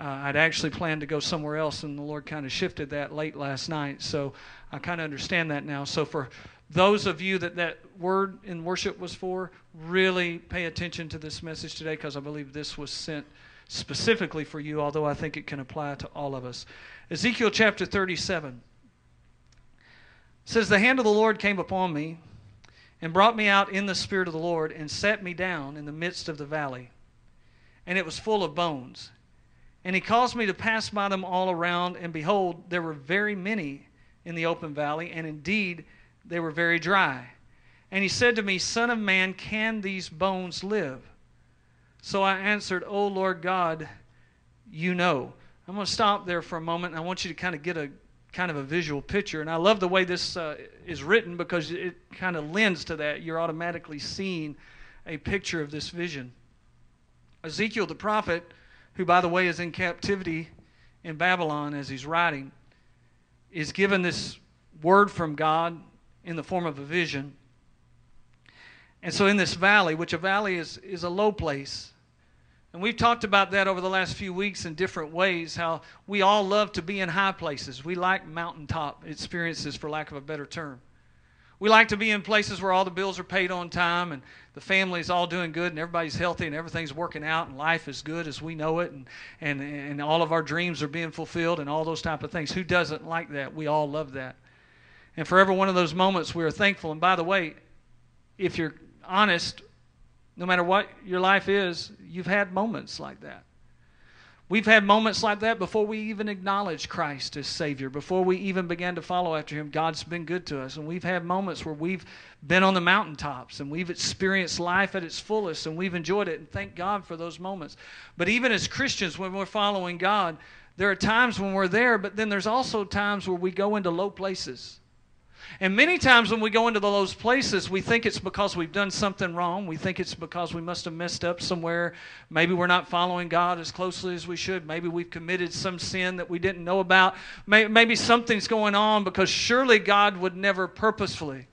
Uh, I'd actually planned to go somewhere else, and the Lord kind of shifted that late last night. So I kind of understand that now. So for those of you that that word in worship was for, really pay attention to this message today because I believe this was sent specifically for you, although I think it can apply to all of us. Ezekiel chapter 37 says, The hand of the Lord came upon me and brought me out in the spirit of the Lord and set me down in the midst of the valley. And it was full of bones. And he caused me to pass by them all around, and behold, there were very many in the open valley, and indeed they were very dry. And he said to me, Son of man, can these bones live? So I answered, O Lord God, you know. I'm going to stop there for a moment. And I want you to kind of get a kind of a visual picture. And I love the way this uh, is written because it kind of lends to that. You're automatically seeing a picture of this vision. Ezekiel the prophet, who, by the way, is in captivity in Babylon as he's writing, is given this word from God in the form of a vision. And so, in this valley, which a valley is, is a low place, and we've talked about that over the last few weeks in different ways, how we all love to be in high places. We like mountaintop experiences, for lack of a better term. We like to be in places where all the bills are paid on time and the family's all doing good and everybody's healthy and everything's working out and life is good as we know it and, and, and all of our dreams are being fulfilled and all those type of things. Who doesn't like that? We all love that. And for every one of those moments, we are thankful. And by the way, if you're honest, no matter what your life is, you've had moments like that. We've had moments like that before we even acknowledged Christ as Savior, before we even began to follow after Him. God's been good to us. And we've had moments where we've been on the mountaintops and we've experienced life at its fullest and we've enjoyed it. And thank God for those moments. But even as Christians, when we're following God, there are times when we're there, but then there's also times where we go into low places. And many times when we go into those places, we think it's because we've done something wrong. We think it's because we must have messed up somewhere. Maybe we're not following God as closely as we should. Maybe we've committed some sin that we didn't know about. Maybe something's going on because surely God would never purposefully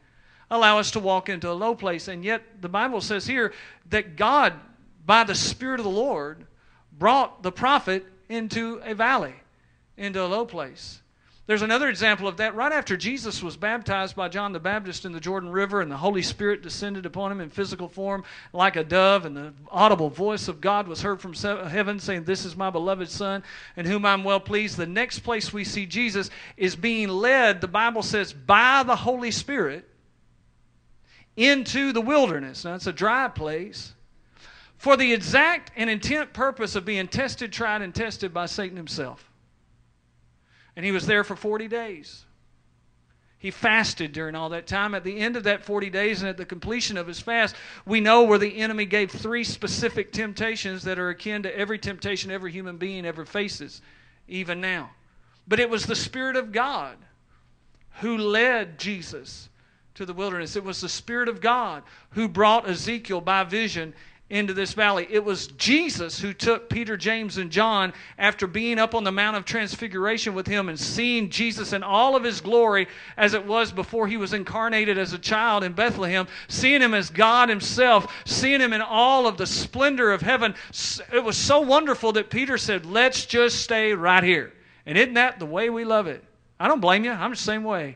allow us to walk into a low place. And yet, the Bible says here that God, by the Spirit of the Lord, brought the prophet into a valley, into a low place. There's another example of that. Right after Jesus was baptized by John the Baptist in the Jordan River, and the Holy Spirit descended upon him in physical form like a dove, and the audible voice of God was heard from heaven saying, This is my beloved Son, in whom I'm well pleased. The next place we see Jesus is being led, the Bible says, by the Holy Spirit into the wilderness. Now, it's a dry place for the exact and intent purpose of being tested, tried, and tested by Satan himself. And he was there for 40 days. He fasted during all that time. At the end of that 40 days and at the completion of his fast, we know where the enemy gave three specific temptations that are akin to every temptation every human being ever faces, even now. But it was the Spirit of God who led Jesus to the wilderness. It was the Spirit of God who brought Ezekiel by vision into this valley. It was Jesus who took Peter, James, and John after being up on the Mount of Transfiguration with him and seeing Jesus in all of his glory as it was before he was incarnated as a child in Bethlehem, seeing him as God himself, seeing him in all of the splendor of heaven. It was so wonderful that Peter said, Let's just stay right here. And isn't that the way we love it? I don't blame you. I'm the same way.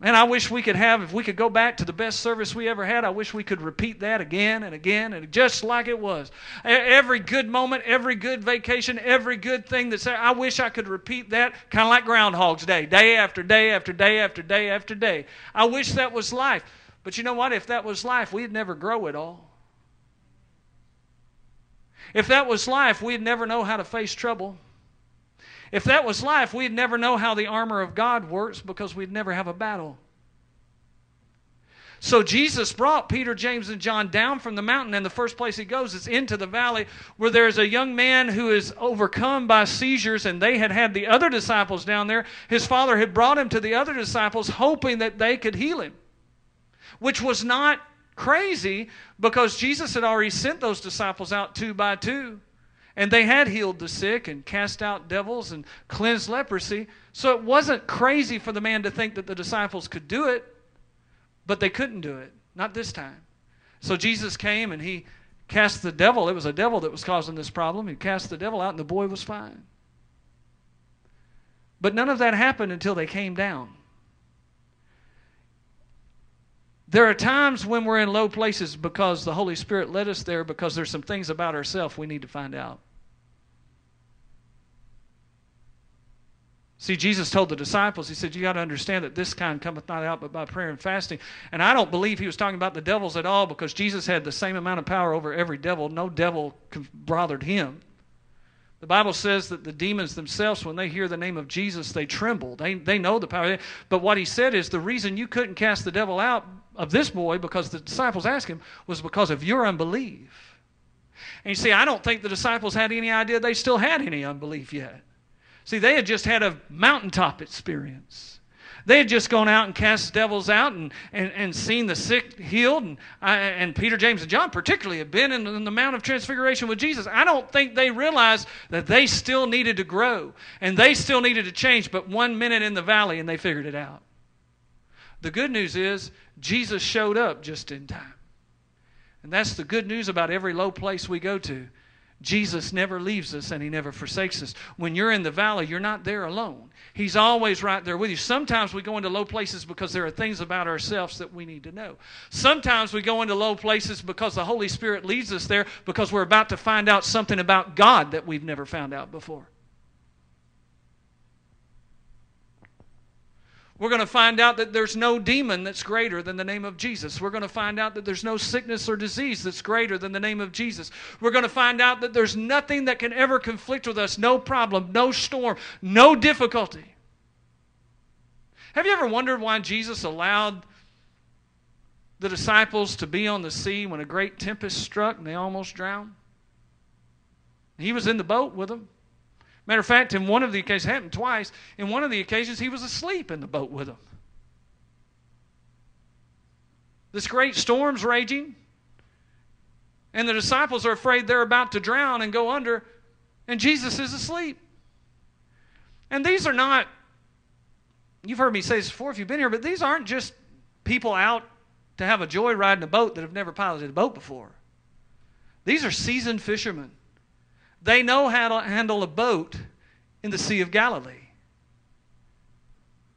Man, I wish we could have, if we could go back to the best service we ever had, I wish we could repeat that again and again and just like it was. Every good moment, every good vacation, every good thing that's there, I wish I could repeat that kind of like Groundhog's Day, day after day after day after day after day. I wish that was life. But you know what? If that was life, we'd never grow at all. If that was life, we'd never know how to face trouble. If that was life, we'd never know how the armor of God works because we'd never have a battle. So Jesus brought Peter, James, and John down from the mountain, and the first place he goes is into the valley where there's a young man who is overcome by seizures, and they had had the other disciples down there. His father had brought him to the other disciples, hoping that they could heal him, which was not crazy because Jesus had already sent those disciples out two by two. And they had healed the sick and cast out devils and cleansed leprosy. So it wasn't crazy for the man to think that the disciples could do it, but they couldn't do it. Not this time. So Jesus came and he cast the devil. It was a devil that was causing this problem. He cast the devil out, and the boy was fine. But none of that happened until they came down. There are times when we're in low places because the Holy Spirit led us there because there's some things about ourselves we need to find out. See, Jesus told the disciples, He said, You got to understand that this kind cometh not out but by prayer and fasting. And I don't believe He was talking about the devils at all because Jesus had the same amount of power over every devil. No devil bothered Him. The Bible says that the demons themselves, when they hear the name of Jesus, they tremble. They, they know the power. But what he said is the reason you couldn't cast the devil out of this boy, because the disciples asked him, was because of your unbelief. And you see, I don't think the disciples had any idea they still had any unbelief yet. See, they had just had a mountaintop experience. They had just gone out and cast devils out and, and, and seen the sick healed. And, and Peter, James, and John, particularly, had been in, in the Mount of Transfiguration with Jesus. I don't think they realized that they still needed to grow and they still needed to change, but one minute in the valley and they figured it out. The good news is Jesus showed up just in time. And that's the good news about every low place we go to. Jesus never leaves us and he never forsakes us. When you're in the valley, you're not there alone. He's always right there with you. Sometimes we go into low places because there are things about ourselves that we need to know. Sometimes we go into low places because the Holy Spirit leads us there because we're about to find out something about God that we've never found out before. We're going to find out that there's no demon that's greater than the name of Jesus. We're going to find out that there's no sickness or disease that's greater than the name of Jesus. We're going to find out that there's nothing that can ever conflict with us no problem, no storm, no difficulty. Have you ever wondered why Jesus allowed the disciples to be on the sea when a great tempest struck and they almost drowned? He was in the boat with them. Matter of fact, in one of the occasions, happened twice, in one of the occasions, he was asleep in the boat with them. This great storm's raging, and the disciples are afraid they're about to drown and go under, and Jesus is asleep. And these are not, you've heard me say this before if you've been here, but these aren't just people out to have a joy ride in a boat that have never piloted a boat before. These are seasoned fishermen. They know how to handle a boat in the Sea of Galilee.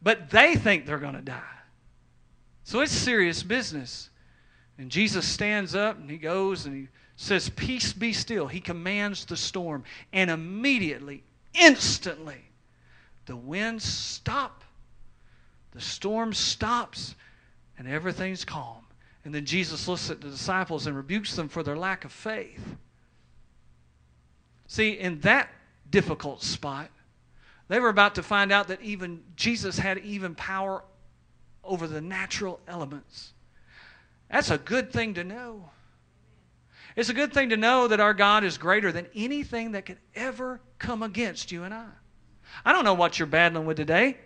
But they think they're going to die. So it's serious business. And Jesus stands up and he goes and he says, Peace be still. He commands the storm. And immediately, instantly, the winds stop, the storm stops, and everything's calm. And then Jesus looks at the disciples and rebukes them for their lack of faith. See, in that difficult spot, they were about to find out that even Jesus had even power over the natural elements. That's a good thing to know. It's a good thing to know that our God is greater than anything that could ever come against you and I. I don't know what you're battling with today.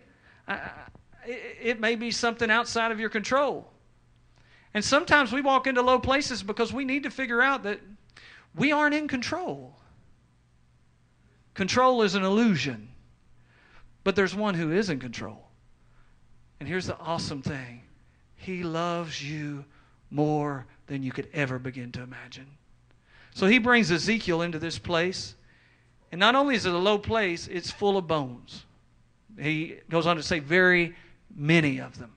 it may be something outside of your control. And sometimes we walk into low places because we need to figure out that we aren't in control. Control is an illusion, but there's one who is in control. And here's the awesome thing He loves you more than you could ever begin to imagine. So he brings Ezekiel into this place. And not only is it a low place, it's full of bones. He goes on to say, very many of them.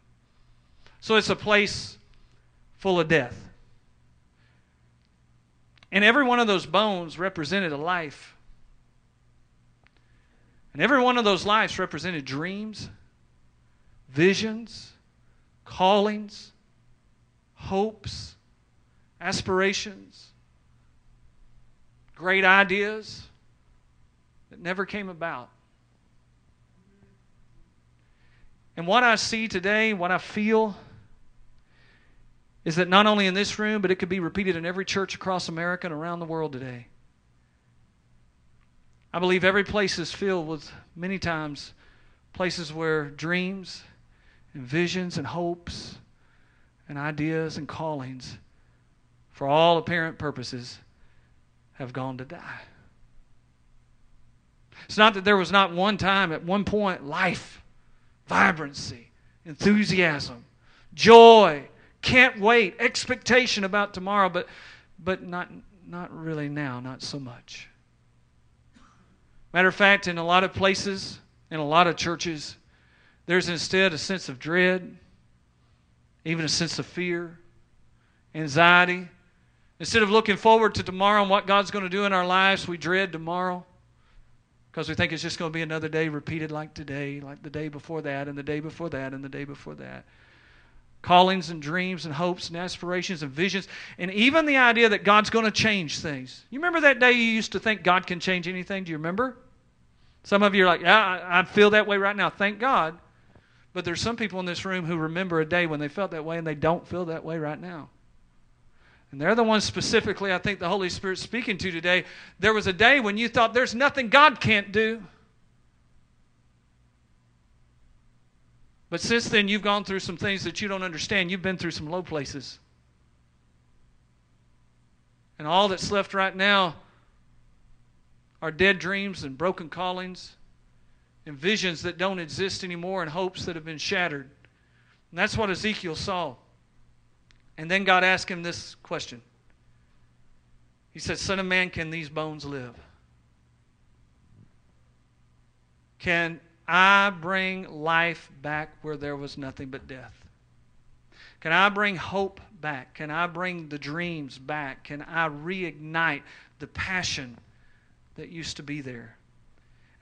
So it's a place full of death. And every one of those bones represented a life and every one of those lives represented dreams, visions, callings, hopes, aspirations, great ideas that never came about. And what I see today, what I feel, is that not only in this room, but it could be repeated in every church across America and around the world today. I believe every place is filled with many times places where dreams and visions and hopes and ideas and callings, for all apparent purposes, have gone to die. It's not that there was not one time, at one point, life, vibrancy, enthusiasm, joy, can't wait, expectation about tomorrow, but, but not, not really now, not so much. Matter of fact, in a lot of places, in a lot of churches, there's instead a sense of dread, even a sense of fear, anxiety. Instead of looking forward to tomorrow and what God's going to do in our lives, we dread tomorrow because we think it's just going to be another day repeated like today, like the day before that, and the day before that, and the day before that. Callings and dreams and hopes and aspirations and visions, and even the idea that God's going to change things. You remember that day you used to think God can change anything? Do you remember? Some of you are like, yeah, I, feel that way right now. Thank God. But there's some people in this room who remember a day when they felt that way and they don't feel that way right now. And they're the ones specifically I think the Holy Spirit's speaking to today. There was a day when you thought there's nothing God can't do. But since then, you've gone through some things that you don't understand. You've been through some low places. And all that's left right now are dead dreams and broken callings and visions that don't exist anymore and hopes that have been shattered. And that's what Ezekiel saw. And then God asked him this question He said, Son of man, can these bones live? Can I bring life back where there was nothing but death? Can I bring hope back? Can I bring the dreams back? Can I reignite the passion that used to be there?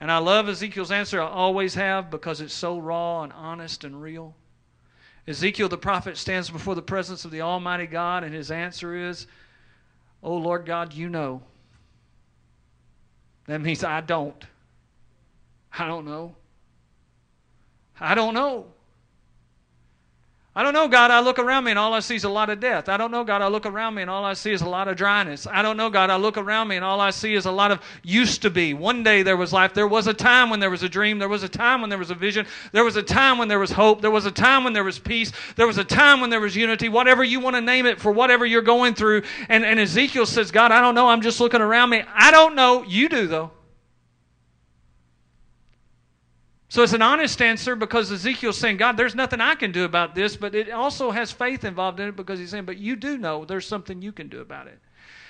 And I love Ezekiel's answer, I always have, because it's so raw and honest and real. Ezekiel the prophet stands before the presence of the Almighty God, and his answer is, Oh Lord God, you know. That means I don't. I don't know. I don't know. I don't know, God. I look around me and all I see is a lot of death. I don't know, God. I look around me and all I see is a lot of dryness. I don't know, God. I look around me and all I see is a lot of used to be. One day there was life. There was a time when there was a dream. There was a time when there was a vision. There was a time when there was hope. There was a time when there was peace. There was a time when there was unity. Whatever you want to name it for whatever you're going through. And, and Ezekiel says, God, I don't know. I'm just looking around me. I don't know. You do, though. So it's an honest answer because Ezekiel's saying, God, there's nothing I can do about this, but it also has faith involved in it because he's saying, but you do know there's something you can do about it.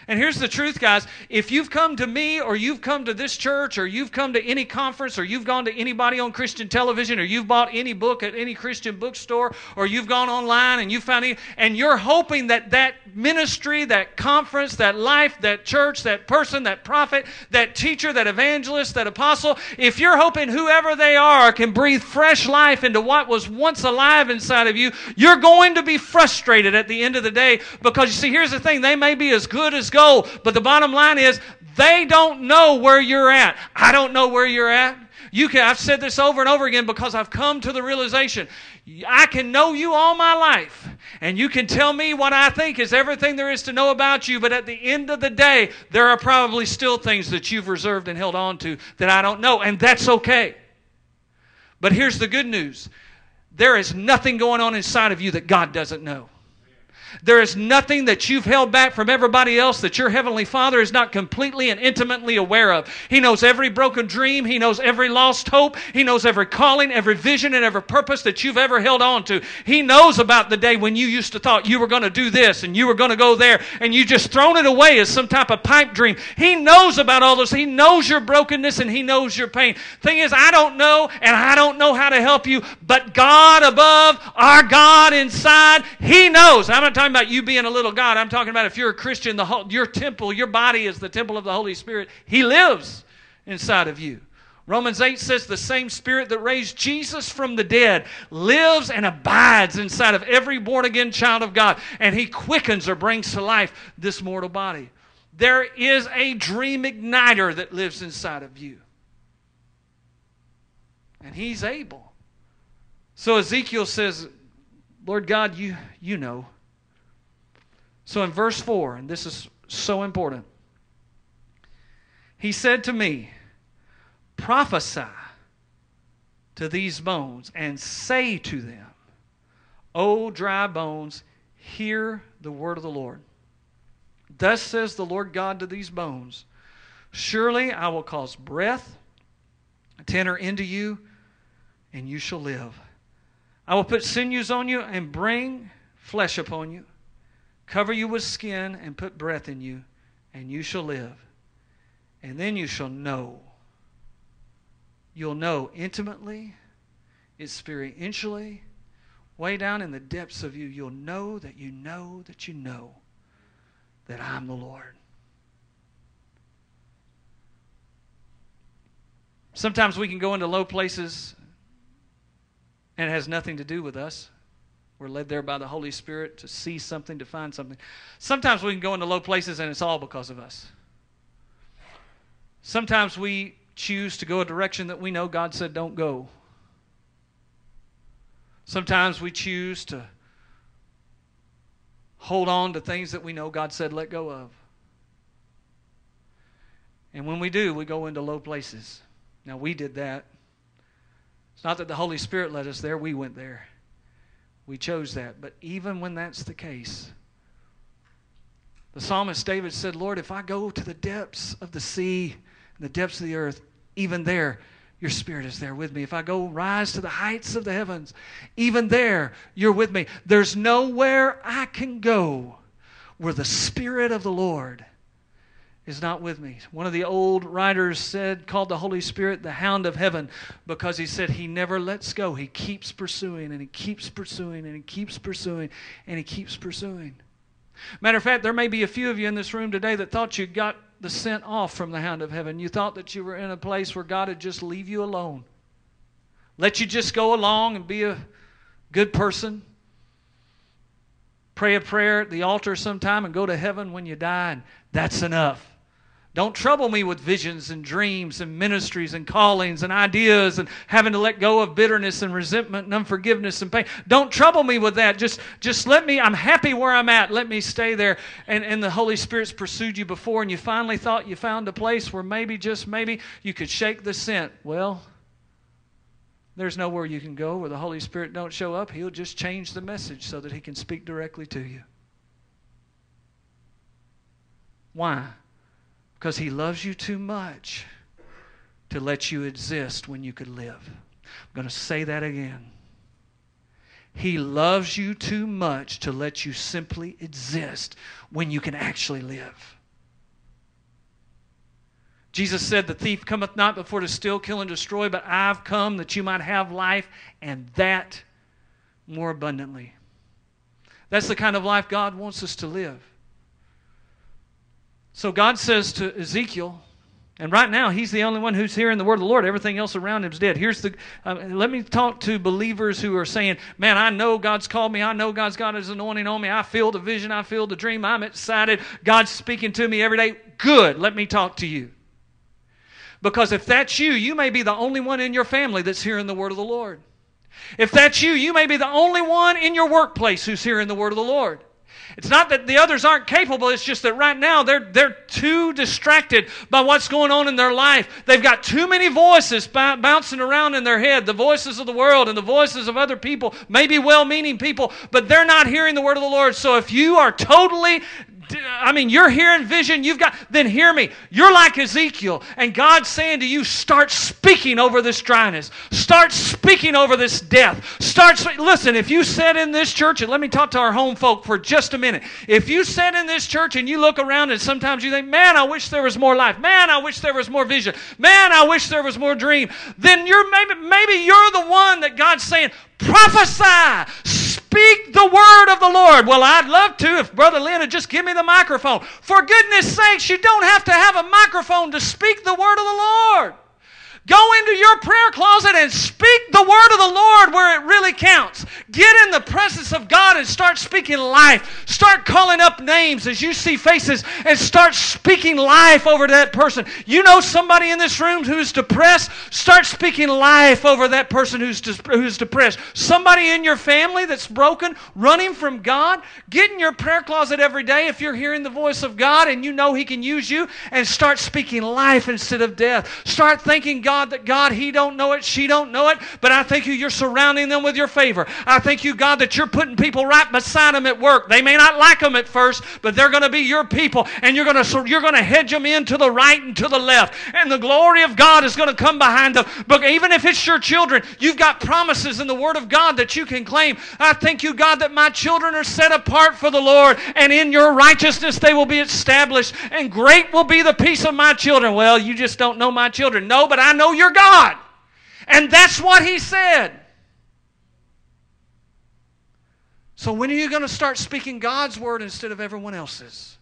And here's the truth, guys. If you've come to me or you've come to this church or you've come to any conference or you've gone to anybody on Christian television or you've bought any book at any Christian bookstore or you've gone online and you found any, and you're hoping that that ministry, that conference, that life, that church, that person, that prophet, that teacher, that evangelist, that apostle, if you're hoping whoever they are can breathe fresh life into what was once alive inside of you, you're going to be frustrated at the end of the day because you see, here's the thing they may be as good as go. But the bottom line is, they don't know where you're at. I don't know where you're at. You can, I've said this over and over again because I've come to the realization I can know you all my life, and you can tell me what I think is everything there is to know about you, but at the end of the day, there are probably still things that you've reserved and held on to that I don't know, and that's okay. But here's the good news there is nothing going on inside of you that God doesn't know. There is nothing that you've held back from everybody else that your Heavenly Father is not completely and intimately aware of. He knows every broken dream. He knows every lost hope. He knows every calling, every vision, and every purpose that you've ever held on to. He knows about the day when you used to thought you were going to do this and you were going to go there and you just thrown it away as some type of pipe dream. He knows about all this. He knows your brokenness and He knows your pain. Thing is, I don't know and I don't know how to help you, but God above, our God inside, He knows. I'm not talking about you being a little God. I'm talking about if you're a Christian, the whole, your temple, your body is the temple of the Holy Spirit. He lives inside of you. Romans 8 says the same Spirit that raised Jesus from the dead lives and abides inside of every born again child of God, and He quickens or brings to life this mortal body. There is a dream igniter that lives inside of you, and He's able. So Ezekiel says, Lord God, you, you know. So in verse 4, and this is so important, he said to me, Prophesy to these bones and say to them, O dry bones, hear the word of the Lord. Thus says the Lord God to these bones Surely I will cause breath to enter into you, and you shall live. I will put sinews on you and bring flesh upon you cover you with skin, and put breath in you, and you shall live. And then you shall know. You'll know intimately, experientially, way down in the depths of you, you'll know that you know that you know that I'm the Lord. Sometimes we can go into low places and it has nothing to do with us. We're led there by the Holy Spirit to see something, to find something. Sometimes we can go into low places and it's all because of us. Sometimes we choose to go a direction that we know God said don't go. Sometimes we choose to hold on to things that we know God said let go of. And when we do, we go into low places. Now, we did that. It's not that the Holy Spirit led us there, we went there. We chose that. But even when that's the case, the psalmist David said, Lord, if I go to the depths of the sea and the depths of the earth, even there, your spirit is there with me. If I go rise to the heights of the heavens, even there, you're with me. There's nowhere I can go where the spirit of the Lord is not with me. One of the old writers said, called the Holy Spirit the hound of heaven, because he said he never lets go. He keeps pursuing and he keeps pursuing and he keeps pursuing and he keeps pursuing. Matter of fact, there may be a few of you in this room today that thought you got the scent off from the hound of heaven. You thought that you were in a place where God would just leave you alone, let you just go along and be a good person, pray a prayer at the altar sometime, and go to heaven when you die, and that's enough. Don't trouble me with visions and dreams and ministries and callings and ideas and having to let go of bitterness and resentment and unforgiveness and pain. Don't trouble me with that. Just, just let me, I'm happy where I'm at. Let me stay there. And, and the Holy Spirit's pursued you before and you finally thought you found a place where maybe, just maybe, you could shake the scent. Well, there's nowhere you can go where the Holy Spirit don't show up. He'll just change the message so that he can speak directly to you. Why? Because he loves you too much to let you exist when you could live. I'm going to say that again. He loves you too much to let you simply exist when you can actually live. Jesus said, The thief cometh not before to steal, kill, and destroy, but I've come that you might have life, and that more abundantly. That's the kind of life God wants us to live. So God says to Ezekiel, and right now he's the only one who's hearing the word of the Lord. Everything else around him is dead. Here's the. Uh, let me talk to believers who are saying, "Man, I know God's called me. I know God's got His anointing on me. I feel the vision. I feel the dream. I'm excited. God's speaking to me every day. Good. Let me talk to you." Because if that's you, you may be the only one in your family that's hearing the word of the Lord. If that's you, you may be the only one in your workplace who's hearing the word of the Lord. It's not that the others aren't capable, it's just that right now they're, they're too distracted by what's going on in their life. They've got too many voices b- bouncing around in their head the voices of the world and the voices of other people, maybe well meaning people, but they're not hearing the word of the Lord. So if you are totally I mean, you're hearing vision, you've got, then hear me. You're like Ezekiel, and God's saying to you, start speaking over this dryness. Start speaking over this death. Start, listen, if you sit in this church, and let me talk to our home folk for just a minute. If you sit in this church and you look around and sometimes you think, man, I wish there was more life. Man, I wish there was more vision. Man, I wish there was more dream. Then you're maybe, maybe you're the one that God's saying, prophesy, speak the word of the Lord. Well, I'd love to if Brother Lynn would just give me the microphone. For goodness sakes, you don't have to have a microphone to speak the word of the Lord. Go into your prayer closet and speak the word of the Lord where it really counts. Get in the presence of God and start speaking life. Start calling up names as you see faces and start speaking life over that person. You know somebody in this room who's depressed? Start speaking life over that person who's, who's depressed. Somebody in your family that's broken, running from God? Get in your prayer closet every day if you're hearing the voice of God and you know He can use you and start speaking life instead of death. Start thanking God God that God, he don't know it, she don't know it, but I thank you you're surrounding them with your favor. I thank you, God, that you're putting people right beside them at work. They may not like them at first, but they're going to be your people, and you're going to you're going to hedge them in to the right and to the left, and the glory of God is going to come behind them. But even if it's your children, you've got promises in the Word of God that you can claim. I thank you, God, that my children are set apart for the Lord, and in your righteousness they will be established, and great will be the peace of my children. Well, you just don't know my children. No, but I know your God. And that's what he said. So, when are you going to start speaking God's word instead of everyone else's?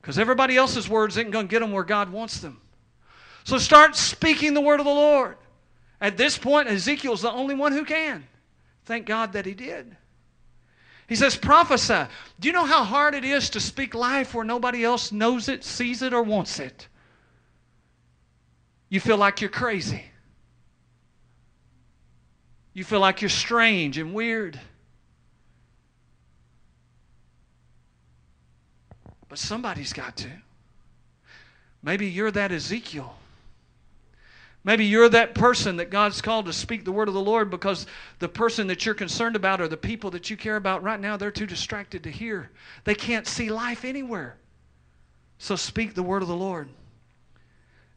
Because everybody else's words ain't going to get them where God wants them. So, start speaking the word of the Lord. At this point, Ezekiel's the only one who can. Thank God that he did. He says, prophesy. Do you know how hard it is to speak life where nobody else knows it, sees it, or wants it? You feel like you're crazy. You feel like you're strange and weird. But somebody's got to. Maybe you're that Ezekiel. Maybe you're that person that God's called to speak the word of the Lord because the person that you're concerned about or the people that you care about right now, they're too distracted to hear. They can't see life anywhere. So speak the word of the Lord.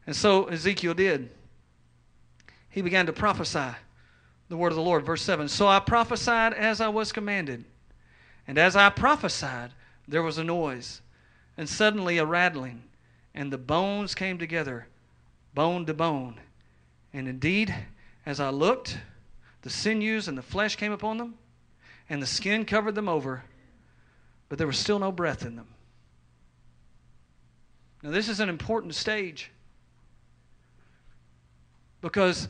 And so Ezekiel did. He began to prophesy the word of the Lord. Verse 7 So I prophesied as I was commanded. And as I prophesied, there was a noise, and suddenly a rattling, and the bones came together, bone to bone. And indeed, as I looked, the sinews and the flesh came upon them, and the skin covered them over, but there was still no breath in them. Now, this is an important stage because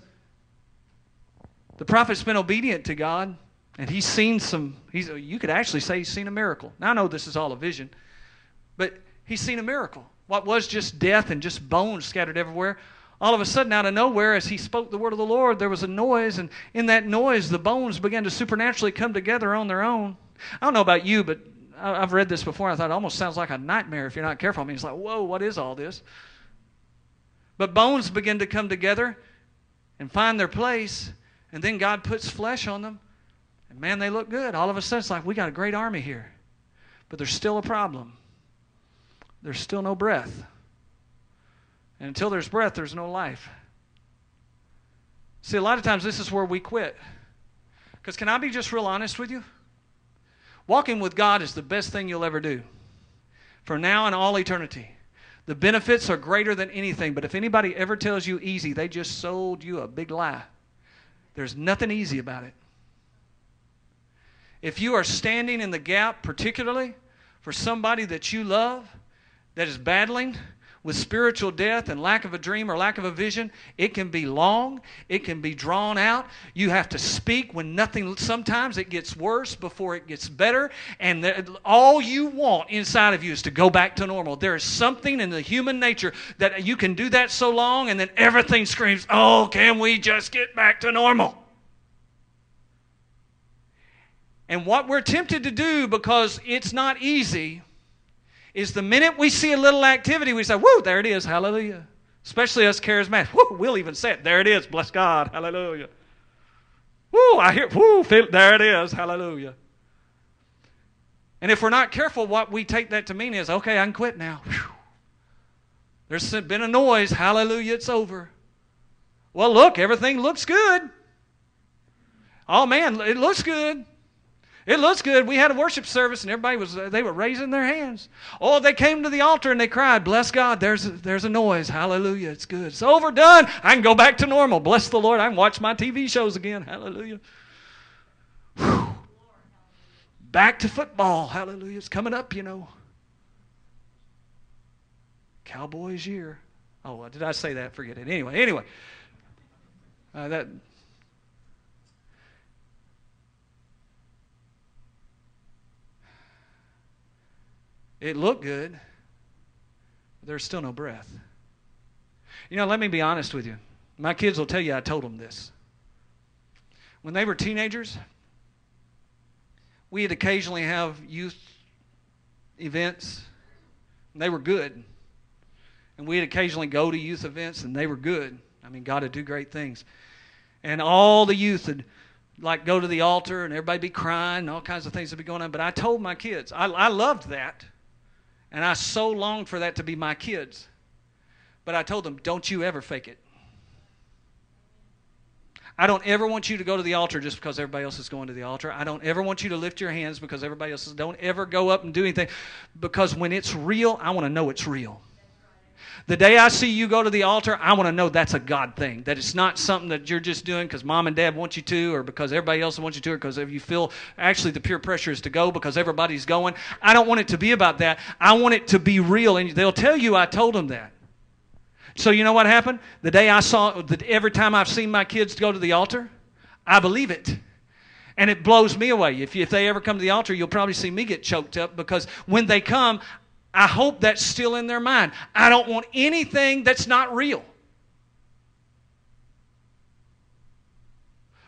the prophet's been obedient to God, and he's seen some, he's, you could actually say he's seen a miracle. Now, I know this is all a vision, but he's seen a miracle. What was just death and just bones scattered everywhere all of a sudden, out of nowhere, as he spoke the word of the Lord, there was a noise, and in that noise, the bones began to supernaturally come together on their own. I don't know about you, but I've read this before. And I thought it almost sounds like a nightmare if you're not careful. I mean, it's like, whoa, what is all this? But bones begin to come together and find their place, and then God puts flesh on them, and man, they look good. All of a sudden, it's like we got a great army here, but there's still a problem. There's still no breath. And until there's breath, there's no life. See, a lot of times this is where we quit. Because can I be just real honest with you? Walking with God is the best thing you'll ever do. For now and all eternity. The benefits are greater than anything, but if anybody ever tells you easy, they just sold you a big lie. There's nothing easy about it. If you are standing in the gap, particularly for somebody that you love that is battling, with spiritual death and lack of a dream or lack of a vision, it can be long, it can be drawn out. You have to speak when nothing, sometimes it gets worse before it gets better. And all you want inside of you is to go back to normal. There is something in the human nature that you can do that so long and then everything screams, Oh, can we just get back to normal? And what we're tempted to do because it's not easy is the minute we see a little activity, we say, Whoa, there it is, hallelujah. Especially us charismatics. Whoa, we'll even say it. There it is, bless God, hallelujah. Whoa, I hear, whoa, feel, there it is, hallelujah. And if we're not careful, what we take that to mean is, okay, I can quit now. Whew. There's been a noise, hallelujah, it's over. Well, look, everything looks good. Oh man, it looks good. It looks good. We had a worship service and everybody was, they were raising their hands. Oh, they came to the altar and they cried, Bless God, there's a, there's a noise. Hallelujah. It's good. It's overdone. I can go back to normal. Bless the Lord. I can watch my TV shows again. Hallelujah. Whew. Back to football. Hallelujah. It's coming up, you know. Cowboys year. Oh, did I say that? Forget it. Anyway, anyway. Uh, that It looked good, but there's still no breath. You know, let me be honest with you. My kids will tell you I told them this. When they were teenagers, we'd occasionally have youth events, they were good. And we'd occasionally go to youth events, and they were good. I mean, God would do great things. And all the youth would like go to the altar and everybody be crying and all kinds of things would be going on. But I told my kids, I, I loved that. And I so longed for that to be my kids. But I told them, don't you ever fake it. I don't ever want you to go to the altar just because everybody else is going to the altar. I don't ever want you to lift your hands because everybody else is. Don't ever go up and do anything because when it's real, I want to know it's real. The day I see you go to the altar, I want to know that's a God thing. That it's not something that you're just doing because mom and dad want you to, or because everybody else wants you to, or because you feel actually the peer pressure is to go because everybody's going. I don't want it to be about that. I want it to be real. And they'll tell you I told them that. So you know what happened? The day I saw, every time I've seen my kids go to the altar, I believe it. And it blows me away. If, you, if they ever come to the altar, you'll probably see me get choked up because when they come, I hope that's still in their mind. I don't want anything that's not real.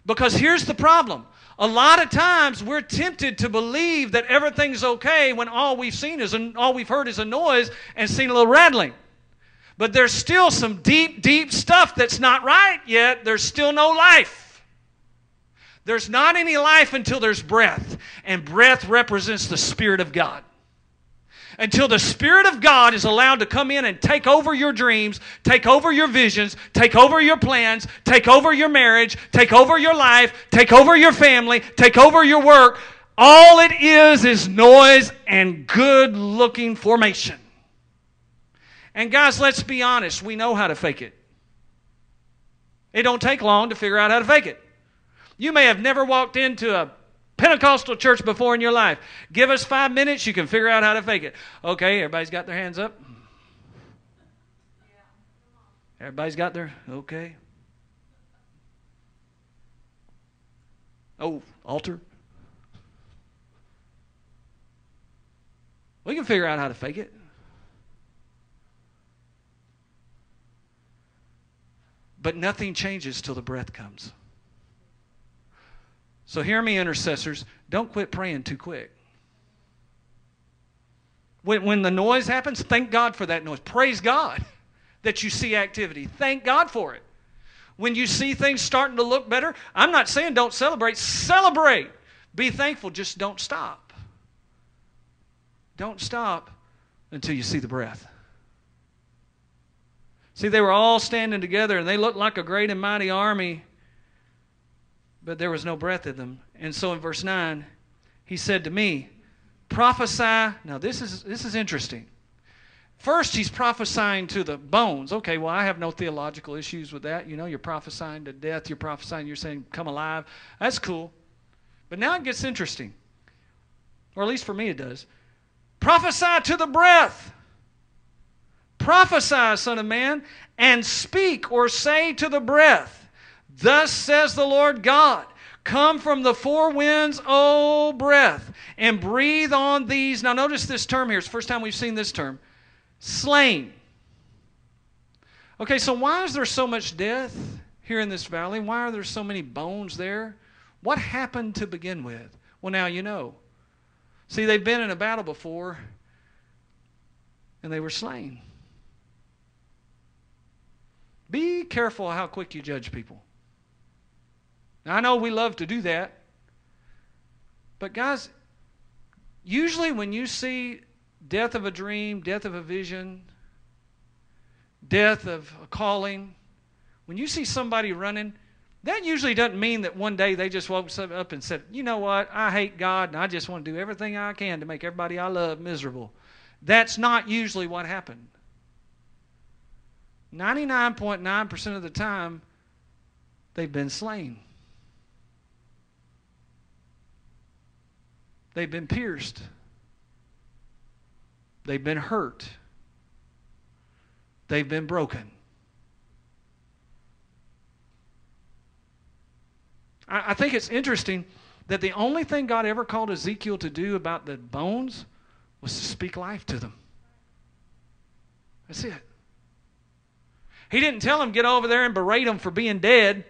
Because here's the problem. A lot of times we're tempted to believe that everything's okay when all we've seen is all we've heard is a noise and seen a little rattling. But there's still some deep, deep stuff that's not right yet. There's still no life. There's not any life until there's breath, and breath represents the Spirit of God. Until the Spirit of God is allowed to come in and take over your dreams, take over your visions, take over your plans, take over your marriage, take over your life, take over your family, take over your work, all it is is noise and good looking formation. And guys, let's be honest, we know how to fake it. It don't take long to figure out how to fake it. You may have never walked into a Pentecostal church before in your life. Give us five minutes, you can figure out how to fake it. Okay, everybody's got their hands up. Everybody's got their, okay. Oh, altar. We can figure out how to fake it. But nothing changes till the breath comes. So hear me, intercessors. Don't quit praying too quick. When, when the noise happens, thank God for that noise. Praise God that you see activity. Thank God for it. When you see things starting to look better, I'm not saying don't celebrate. Celebrate. Be thankful. Just don't stop. Don't stop until you see the breath. See, they were all standing together and they looked like a great and mighty army, but there was no breath in them. And so in verse 9, he said to me, Prophesy. Now, this is, this is interesting. First, he's prophesying to the bones. Okay, well, I have no theological issues with that. You know, you're prophesying to death, you're prophesying, you're saying, come alive. That's cool. But now it gets interesting. Or at least for me, it does. Prophesy to the breath. Prophesy, Son of Man, and speak or say to the breath, Thus says the Lord God. Come from the four winds, O breath, and breathe on these. Now, notice this term here. It's the first time we've seen this term slain. Okay, so why is there so much death here in this valley? Why are there so many bones there? What happened to begin with? Well, now you know. See, they've been in a battle before, and they were slain. Be careful how quick you judge people. Now, I know we love to do that. But, guys, usually when you see death of a dream, death of a vision, death of a calling, when you see somebody running, that usually doesn't mean that one day they just woke up and said, you know what, I hate God and I just want to do everything I can to make everybody I love miserable. That's not usually what happened. 99.9% of the time, they've been slain. They've been pierced. They've been hurt. They've been broken. I, I think it's interesting that the only thing God ever called Ezekiel to do about the bones was to speak life to them. That's it. He didn't tell him get over there and berate them for being dead.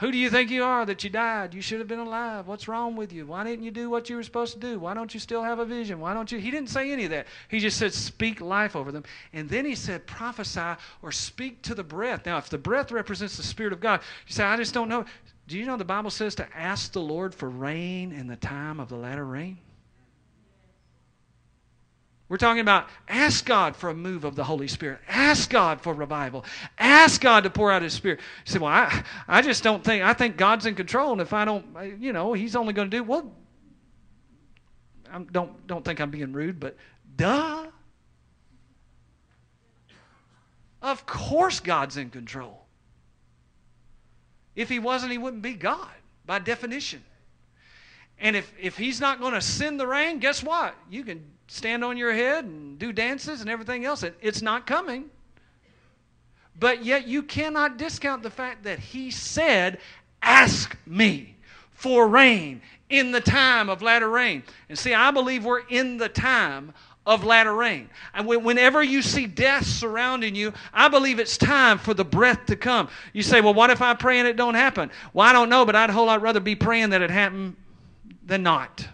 Who do you think you are that you died? You should have been alive. What's wrong with you? Why didn't you do what you were supposed to do? Why don't you still have a vision? Why don't you? He didn't say any of that. He just said, speak life over them. And then he said, prophesy or speak to the breath. Now, if the breath represents the Spirit of God, you say, I just don't know. Do you know the Bible says to ask the Lord for rain in the time of the latter rain? We're talking about ask God for a move of the Holy Spirit. Ask God for revival. Ask God to pour out His Spirit. You say, well, I, I just don't think, I think God's in control. And if I don't, you know, He's only going to do, well, I don't, don't think I'm being rude, but duh. Of course God's in control. If He wasn't, He wouldn't be God by definition. And if, if He's not going to send the rain, guess what? You can stand on your head and do dances and everything else. It's not coming. But yet you cannot discount the fact that he said, Ask me for rain in the time of latter rain. And see, I believe we're in the time of latter rain. And whenever you see death surrounding you, I believe it's time for the breath to come. You say, well, what if I pray and it don't happen? Well, I don't know, but I'd a whole lot rather be praying that it happened than not.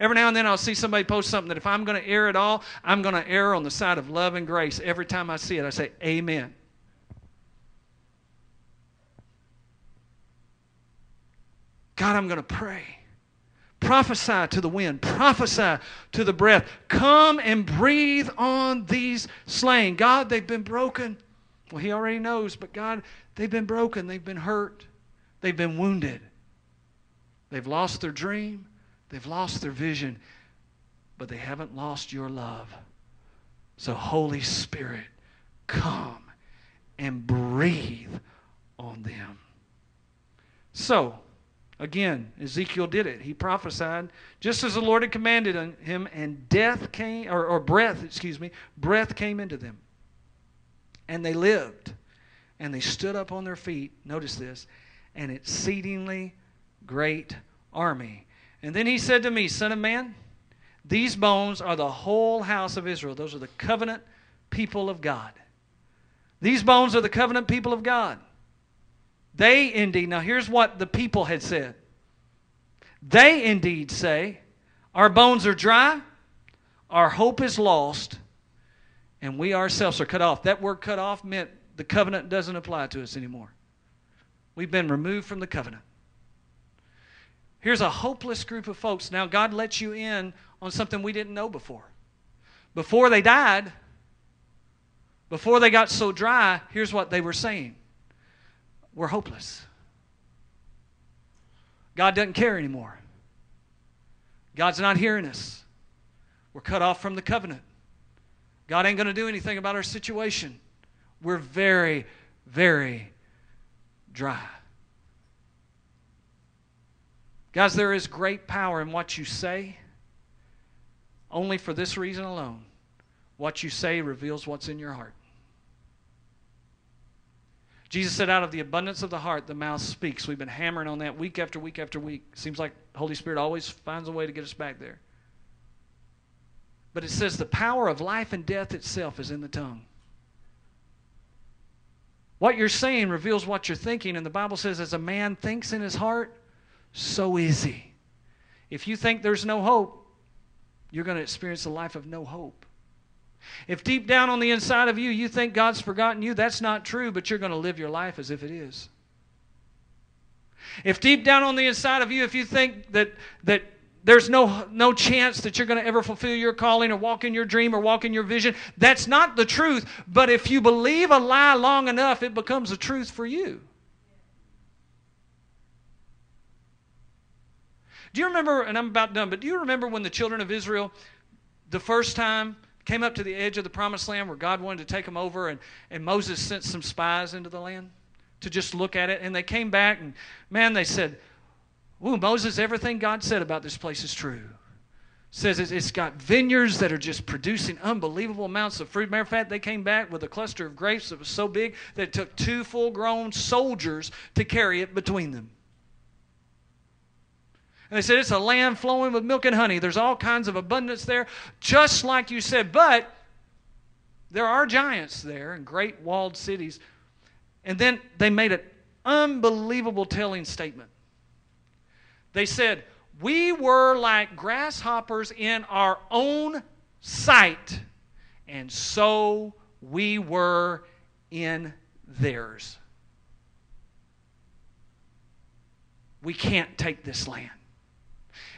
Every now and then I'll see somebody post something that if I'm going to err at all, I'm going to err on the side of love and grace. Every time I see it, I say, Amen. God, I'm going to pray. Prophesy to the wind, prophesy to the breath. Come and breathe on these slain. God, they've been broken. Well, He already knows, but God, they've been broken. They've been hurt. They've been wounded. They've lost their dream. They've lost their vision, but they haven't lost your love. So, Holy Spirit, come and breathe on them. So, again, Ezekiel did it. He prophesied just as the Lord had commanded him, and death came, or, or breath, excuse me, breath came into them. And they lived, and they stood up on their feet. Notice this, an exceedingly great army. And then he said to me, Son of man, these bones are the whole house of Israel. Those are the covenant people of God. These bones are the covenant people of God. They indeed, now here's what the people had said. They indeed say, Our bones are dry, our hope is lost, and we ourselves are cut off. That word cut off meant the covenant doesn't apply to us anymore. We've been removed from the covenant. Here's a hopeless group of folks. Now, God lets you in on something we didn't know before. Before they died, before they got so dry, here's what they were saying We're hopeless. God doesn't care anymore. God's not hearing us. We're cut off from the covenant. God ain't going to do anything about our situation. We're very, very dry. Guys, there is great power in what you say, only for this reason alone. What you say reveals what's in your heart. Jesus said, out of the abundance of the heart, the mouth speaks. We've been hammering on that week after week after week. Seems like Holy Spirit always finds a way to get us back there. But it says the power of life and death itself is in the tongue. What you're saying reveals what you're thinking, and the Bible says, as a man thinks in his heart, so easy. If you think there's no hope, you're going to experience a life of no hope. If deep down on the inside of you you think God's forgotten you, that's not true, but you're going to live your life as if it is. If deep down on the inside of you, if you think that, that there's no, no chance that you're going to ever fulfill your calling or walk in your dream or walk in your vision, that's not the truth. But if you believe a lie long enough, it becomes a truth for you. Do you remember, and I'm about done, but do you remember when the children of Israel, the first time, came up to the edge of the promised land where God wanted to take them over, and, and Moses sent some spies into the land to just look at it? And they came back, and man, they said, Ooh, Moses, everything God said about this place is true. Says it's got vineyards that are just producing unbelievable amounts of fruit. Matter of fact, they came back with a cluster of grapes that was so big that it took two full grown soldiers to carry it between them. And they said, It's a land flowing with milk and honey. There's all kinds of abundance there, just like you said. But there are giants there and great walled cities. And then they made an unbelievable telling statement. They said, We were like grasshoppers in our own sight, and so we were in theirs. We can't take this land.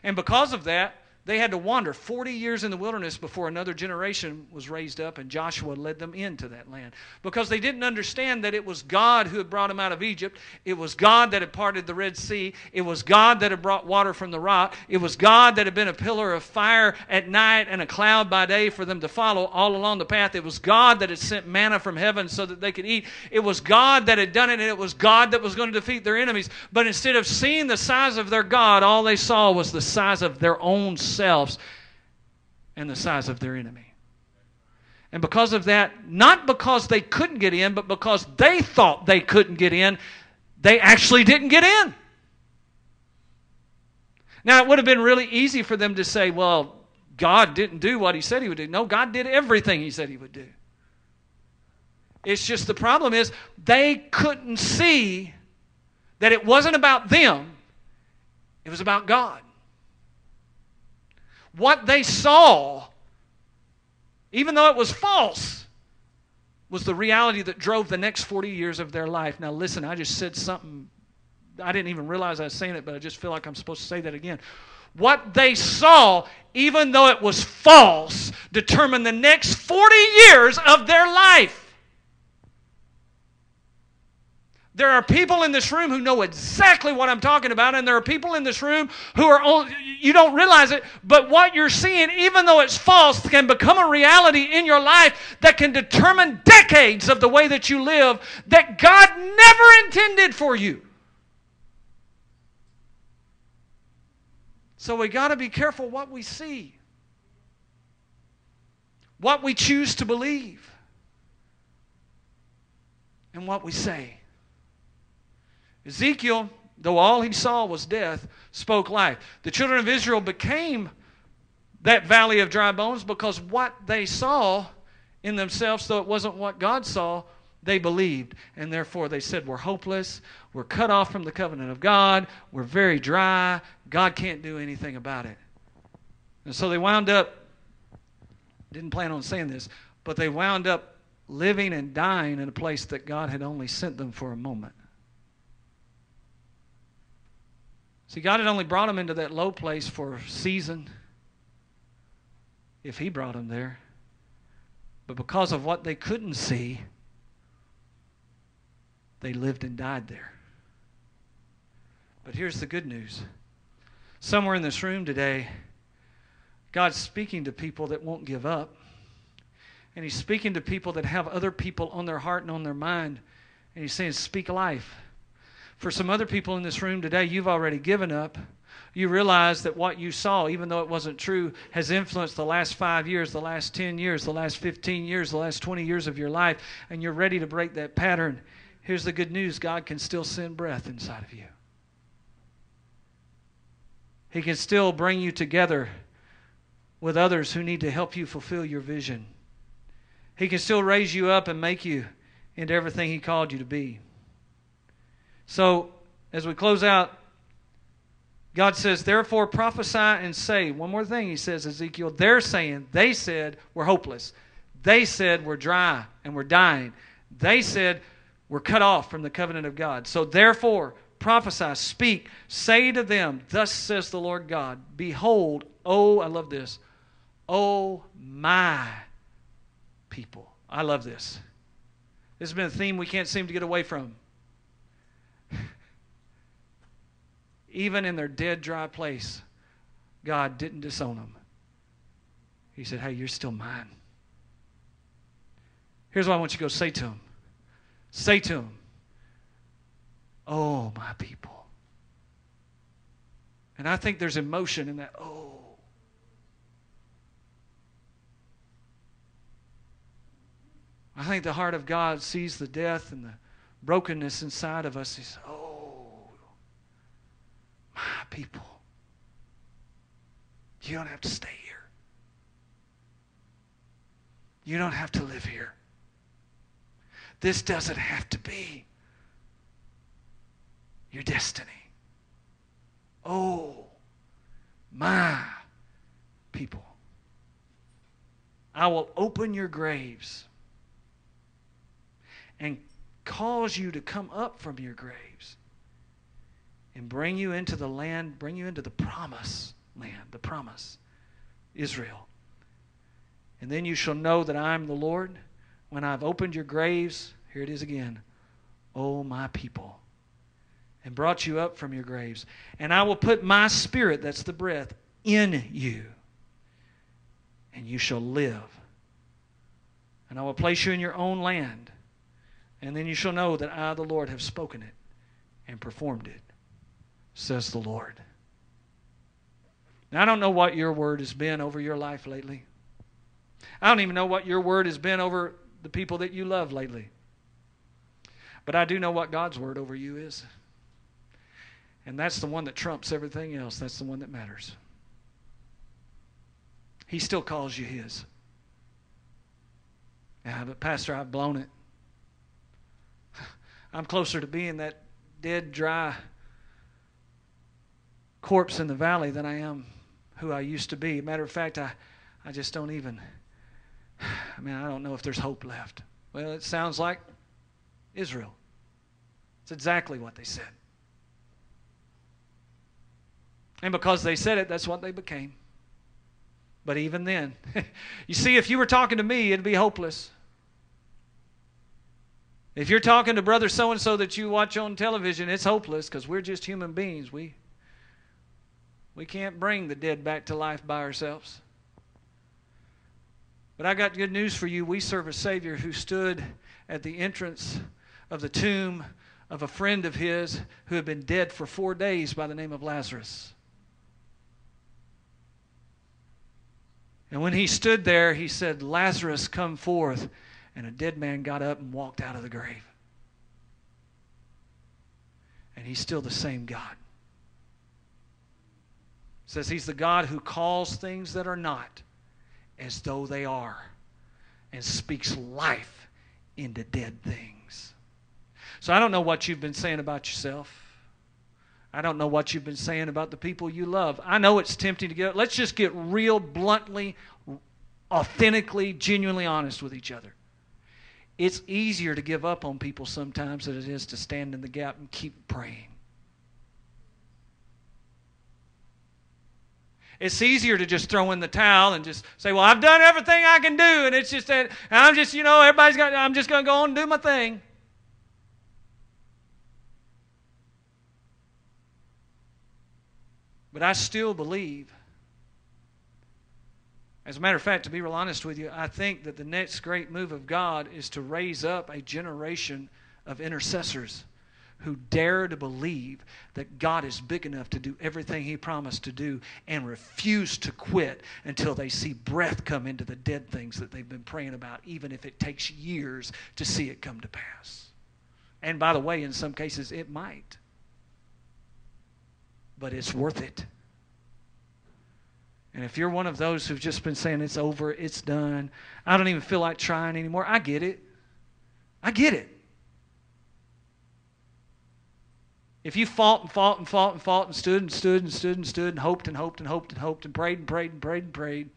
And because of that, they had to wander 40 years in the wilderness before another generation was raised up and Joshua led them into that land. Because they didn't understand that it was God who had brought them out of Egypt. It was God that had parted the Red Sea. It was God that had brought water from the rock. It was God that had been a pillar of fire at night and a cloud by day for them to follow all along the path. It was God that had sent manna from heaven so that they could eat. It was God that had done it and it was God that was going to defeat their enemies. But instead of seeing the size of their God, all they saw was the size of their own themselves and the size of their enemy. And because of that, not because they couldn't get in, but because they thought they couldn't get in, they actually didn't get in. Now, it would have been really easy for them to say, well, God didn't do what he said he would do. No, God did everything he said he would do. It's just the problem is they couldn't see that it wasn't about them, it was about God. What they saw, even though it was false, was the reality that drove the next 40 years of their life. Now, listen, I just said something. I didn't even realize I was saying it, but I just feel like I'm supposed to say that again. What they saw, even though it was false, determined the next 40 years of their life. There are people in this room who know exactly what I'm talking about, and there are people in this room who are only, you don't realize it, but what you're seeing, even though it's false, can become a reality in your life that can determine decades of the way that you live that God never intended for you. So we got to be careful what we see, what we choose to believe, and what we say. Ezekiel, though all he saw was death, spoke life. The children of Israel became that valley of dry bones because what they saw in themselves, though it wasn't what God saw, they believed. And therefore they said, We're hopeless. We're cut off from the covenant of God. We're very dry. God can't do anything about it. And so they wound up, didn't plan on saying this, but they wound up living and dying in a place that God had only sent them for a moment. See, God had only brought them into that low place for a season, if He brought them there. But because of what they couldn't see, they lived and died there. But here's the good news. Somewhere in this room today, God's speaking to people that won't give up. And He's speaking to people that have other people on their heart and on their mind. And He's saying, Speak life. For some other people in this room today, you've already given up. You realize that what you saw, even though it wasn't true, has influenced the last five years, the last 10 years, the last 15 years, the last 20 years of your life, and you're ready to break that pattern. Here's the good news God can still send breath inside of you. He can still bring you together with others who need to help you fulfill your vision. He can still raise you up and make you into everything He called you to be. So, as we close out, God says, Therefore prophesy and say. One more thing, he says, Ezekiel, they're saying, they said, we're hopeless. They said, we're dry and we're dying. They said, we're cut off from the covenant of God. So, therefore, prophesy, speak, say to them, Thus says the Lord God, Behold, oh, I love this, oh, my people. I love this. This has been a theme we can't seem to get away from. Even in their dead, dry place, God didn't disown them. He said, Hey, you're still mine. Here's what I want you to go say to him say to him, Oh, my people. And I think there's emotion in that, oh. I think the heart of God sees the death and the brokenness inside of us. He says, oh people. You don't have to stay here. You don't have to live here. This doesn't have to be. your destiny. Oh, my people. I will open your graves and cause you to come up from your graves and bring you into the land, bring you into the promise land, the promise, Israel. And then you shall know that I am the Lord when I've opened your graves. Here it is again. O my people, and brought you up from your graves. And I will put my spirit, that's the breath, in you, and you shall live. And I will place you in your own land, and then you shall know that I, the Lord, have spoken it and performed it, says the Lord. Now, I don't know what your word has been over your life lately. I don't even know what your word has been over the people that you love lately. But I do know what God's word over you is. And that's the one that trumps everything else. That's the one that matters. He still calls you his. Yeah, but Pastor, I've blown it. I'm closer to being that dead, dry corpse in the valley than I am who I used to be. Matter of fact, I, I just don't even, I mean, I don't know if there's hope left. Well, it sounds like Israel. It's exactly what they said. And because they said it, that's what they became. But even then, you see, if you were talking to me, it'd be hopeless. If you're talking to brother so and so that you watch on television, it's hopeless because we're just human beings. We, we can't bring the dead back to life by ourselves. But I got good news for you. We serve a Savior who stood at the entrance of the tomb of a friend of his who had been dead for four days by the name of Lazarus. And when he stood there, he said, Lazarus, come forth. And a dead man got up and walked out of the grave. And he's still the same God. Says he's the God who calls things that are not as though they are and speaks life into dead things. So I don't know what you've been saying about yourself. I don't know what you've been saying about the people you love. I know it's tempting to get, let's just get real, bluntly, authentically, genuinely honest with each other. It's easier to give up on people sometimes than it is to stand in the gap and keep praying. It's easier to just throw in the towel and just say, "Well, I've done everything I can do," and it's just that I'm just, you know, everybody's got. I'm just going to go on and do my thing. But I still believe. As a matter of fact, to be real honest with you, I think that the next great move of God is to raise up a generation of intercessors who dare to believe that God is big enough to do everything He promised to do and refuse to quit until they see breath come into the dead things that they've been praying about, even if it takes years to see it come to pass. And by the way, in some cases, it might but it's worth it. And if you're one of those who've just been saying it's over, it's done, I don't even feel like trying anymore, I get it. I get it. If you fought and fought and fought and fought and stood and stood and stood and stood and hoped and hoped and hoped and hoped and prayed and prayed and prayed and prayed,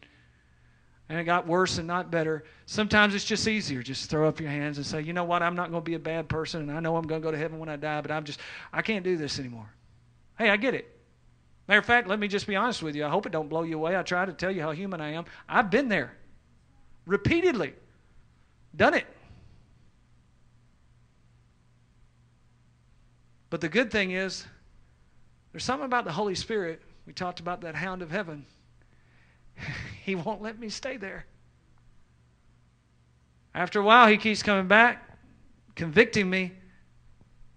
and it got worse and not better, sometimes it's just easier. Just throw up your hands and say, you know what, I'm not going to be a bad person and I know I'm going to go to heaven when I die, but I'm just, I can't do this anymore. Hey, I get it. Matter of fact, let me just be honest with you. I hope it don't blow you away. I try to tell you how human I am. I've been there repeatedly, done it. But the good thing is, there's something about the Holy Spirit. We talked about that hound of heaven. he won't let me stay there. After a while, he keeps coming back, convicting me.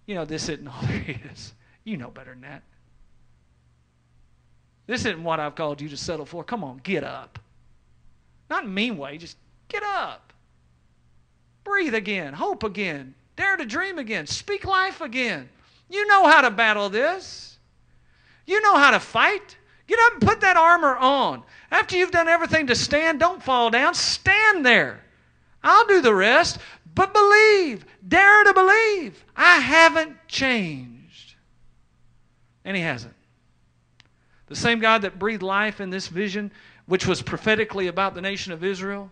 You know, this isn't all there is. You know better than that. This isn't what I've called you to settle for. Come on, get up. Not in a mean way, just get up. Breathe again, hope again, dare to dream again, speak life again. You know how to battle this. You know how to fight. Get up and put that armor on. After you've done everything to stand, don't fall down. Stand there. I'll do the rest, but believe. Dare to believe. I haven't changed. And he hasn't. The same God that breathed life in this vision, which was prophetically about the nation of Israel.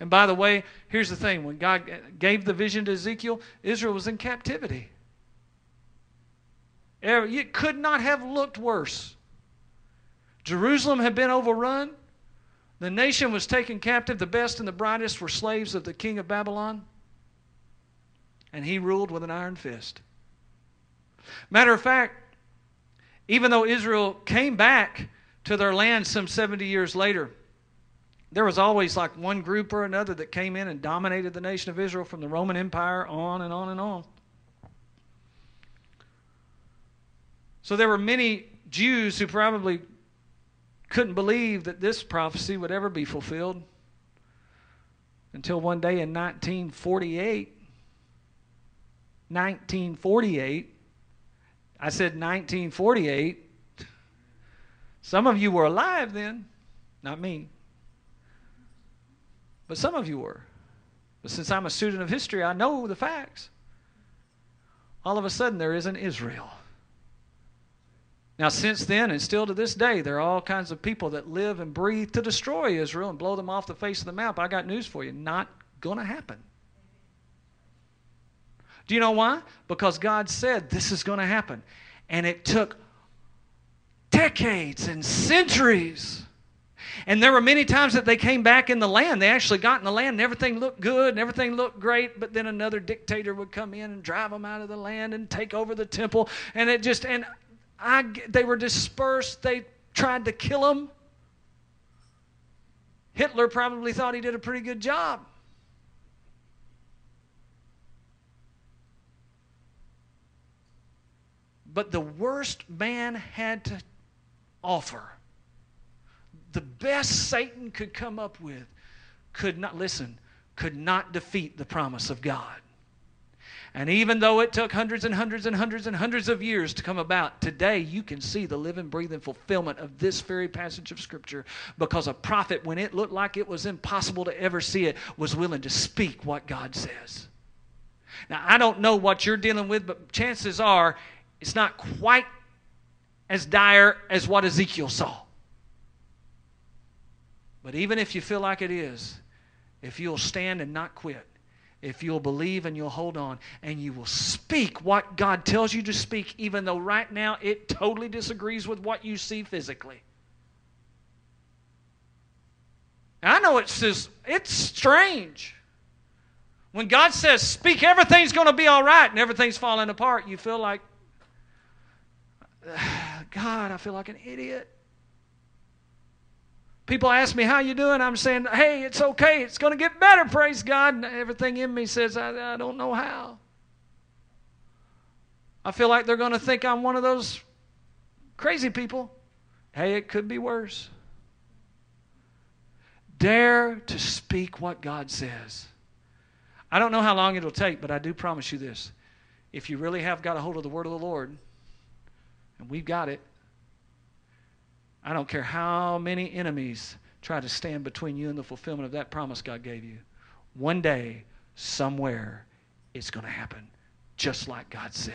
And by the way, here's the thing when God gave the vision to Ezekiel, Israel was in captivity. It could not have looked worse. Jerusalem had been overrun. The nation was taken captive. The best and the brightest were slaves of the king of Babylon. And he ruled with an iron fist. Matter of fact, even though Israel came back to their land some 70 years later, there was always like one group or another that came in and dominated the nation of Israel from the Roman Empire on and on and on. So there were many Jews who probably couldn't believe that this prophecy would ever be fulfilled until one day in 1948. 1948. I said 1948. Some of you were alive then, not me. But some of you were. But since I'm a student of history, I know the facts. All of a sudden, there is an Israel. Now, since then, and still to this day, there are all kinds of people that live and breathe to destroy Israel and blow them off the face of the map. I got news for you. Not going to happen. Do you know why? Because God said this is going to happen. And it took decades and centuries. And there were many times that they came back in the land. They actually got in the land and everything looked good and everything looked great, but then another dictator would come in and drive them out of the land and take over the temple. And it just, and I, they were dispersed. They tried to kill him. Hitler probably thought he did a pretty good job. But the worst man had to offer, the best Satan could come up with, could not, listen, could not defeat the promise of God. And even though it took hundreds and hundreds and hundreds and hundreds of years to come about, today you can see the living, breathing fulfillment of this very passage of Scripture because a prophet, when it looked like it was impossible to ever see it, was willing to speak what God says. Now, I don't know what you're dealing with, but chances are it's not quite as dire as what Ezekiel saw. But even if you feel like it is, if you'll stand and not quit, if you'll believe and you'll hold on and you will speak what God tells you to speak, even though right now it totally disagrees with what you see physically. I know it's just, it's strange. When God says, speak, everything's going to be all right, and everything's falling apart, you feel like, God, I feel like an idiot. People ask me, how you doing? I'm saying, hey, it's okay. It's going to get better, praise God. And everything in me says, I, I don't know how. I feel like they're going to think I'm one of those crazy people. Hey, it could be worse. Dare to speak what God says. I don't know how long it'll take, but I do promise you this. If you really have got a hold of the word of the Lord, and we've got it, I don't care how many enemies try to stand between you and the fulfillment of that promise God gave you. One day, somewhere, it's going to happen, just like God said.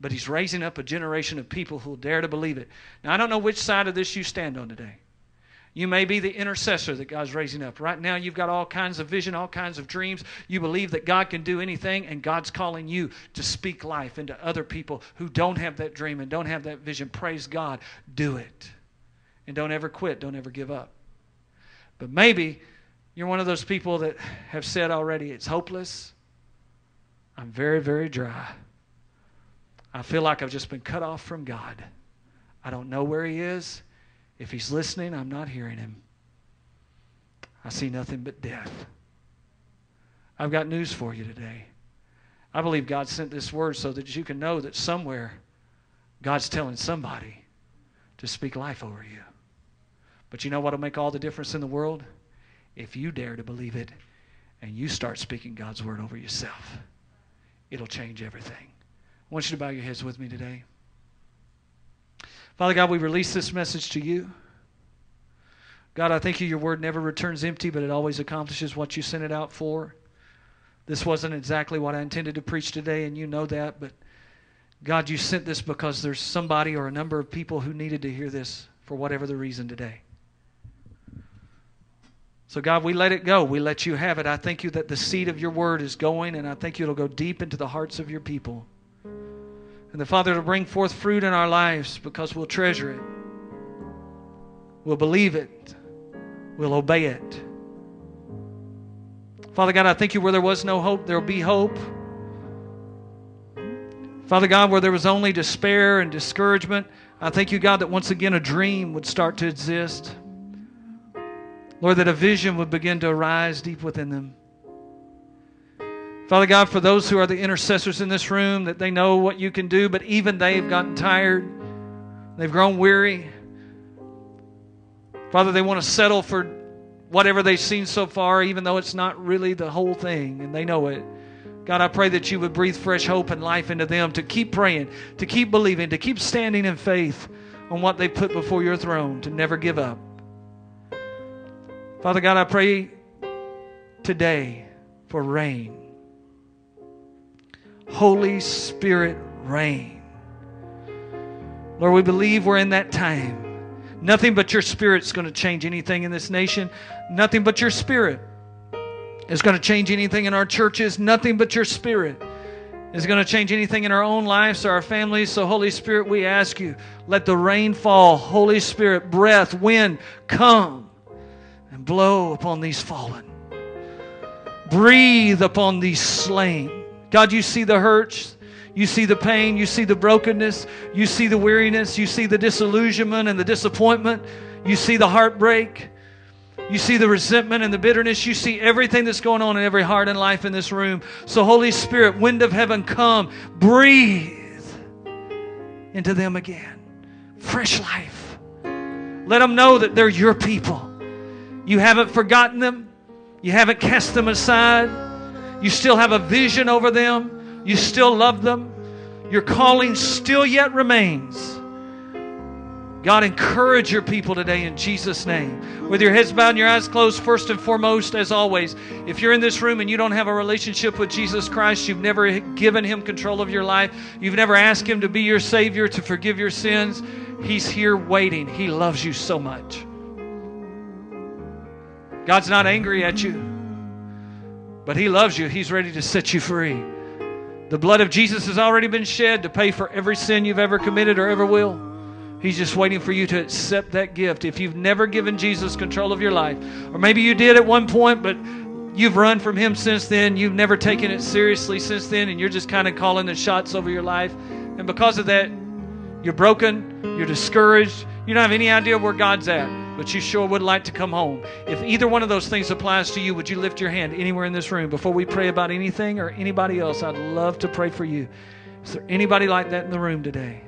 But He's raising up a generation of people who will dare to believe it. Now, I don't know which side of this you stand on today. You may be the intercessor that God's raising up. Right now, you've got all kinds of vision, all kinds of dreams. You believe that God can do anything, and God's calling you to speak life into other people who don't have that dream and don't have that vision. Praise God. Do it. And don't ever quit, don't ever give up. But maybe you're one of those people that have said already, it's hopeless. I'm very, very dry. I feel like I've just been cut off from God. I don't know where He is. If He's listening, I'm not hearing Him. I see nothing but death. I've got news for you today. I believe God sent this word so that you can know that somewhere God's telling somebody to speak life over you. But you know what will make all the difference in the world? If you dare to believe it and you start speaking God's word over yourself, it'll change everything. I want you to bow your heads with me today. Father God, we release this message to you. God, I thank you, your word never returns empty, but it always accomplishes what you sent it out for. This wasn't exactly what I intended to preach today, and you know that, but God, you sent this because there's somebody or a number of people who needed to hear this for whatever the reason today. So, God, we let it go. We let you have it. I thank you that the seed of your word is going, and I thank you it'll go deep into the hearts of your people. And the Father, to bring forth fruit in our lives because we'll treasure it, we'll believe it, we'll obey it. Father God, I thank you where there was no hope, there will be hope. Father God, where there was only despair and discouragement, I thank you, God, that once again a dream would start to exist. Lord, that a vision would begin to arise deep within them. Father God, for those who are the intercessors in this room, that they know what you can do, but even they've gotten tired, they've grown weary. Father, they want to settle for whatever they've seen so far, even though it's not really the whole thing, and they know it. God, I pray that you would breathe fresh hope and life into them to keep praying, to keep believing, to keep standing in faith on what they put before your throne, to never give up. Father God, I pray today for rain. Holy Spirit, rain. Lord, we believe we're in that time. Nothing but your Spirit's going to change anything in this nation. Nothing but your Spirit is going to change anything in our churches. Nothing but your Spirit is going to change anything in our own lives or our families. So, Holy Spirit, we ask you, let the rain fall. Holy Spirit, breath, wind, come and blow upon these fallen. Breathe upon these slain. God, you see the hurts. You see the pain. You see the brokenness. You see the weariness. You see the disillusionment and the disappointment. You see the heartbreak. You see the resentment and the bitterness. You see everything that's going on in every heart and life in this room. So, Holy Spirit, wind of heaven, come. Breathe into them again. Fresh life. Let them know that they're your people. You haven't forgotten them, you haven't cast them aside. You still have a vision over them, you still love them. Your calling still yet remains. God, encourage your people today in Jesus' name. With your heads bowed and your eyes closed, first and foremost, as always, if you're in this room and you don't have a relationship with Jesus Christ, you've never given him control of your life, you've never asked him to be your Savior, to forgive your sins, he's here waiting. He loves you so much. God's not angry at you, but he loves you. He's ready to set you free. The blood of Jesus has already been shed to pay for every sin you've ever committed or ever will. He's just waiting for you to accept that gift. If you've never given Jesus control of your life, or maybe you did at one point, but you've run from Him since then, you've never taken it seriously since then, and you're just kind of calling the shots over your life. And because of that, you're broken, you're discouraged, you don't have any idea where God's at, but you sure would like to come home. If either one of those things applies to you, would you lift your hand anywhere in this room before we pray about anything or anybody else? I'd love to pray for you. Is there anybody like that in the room today?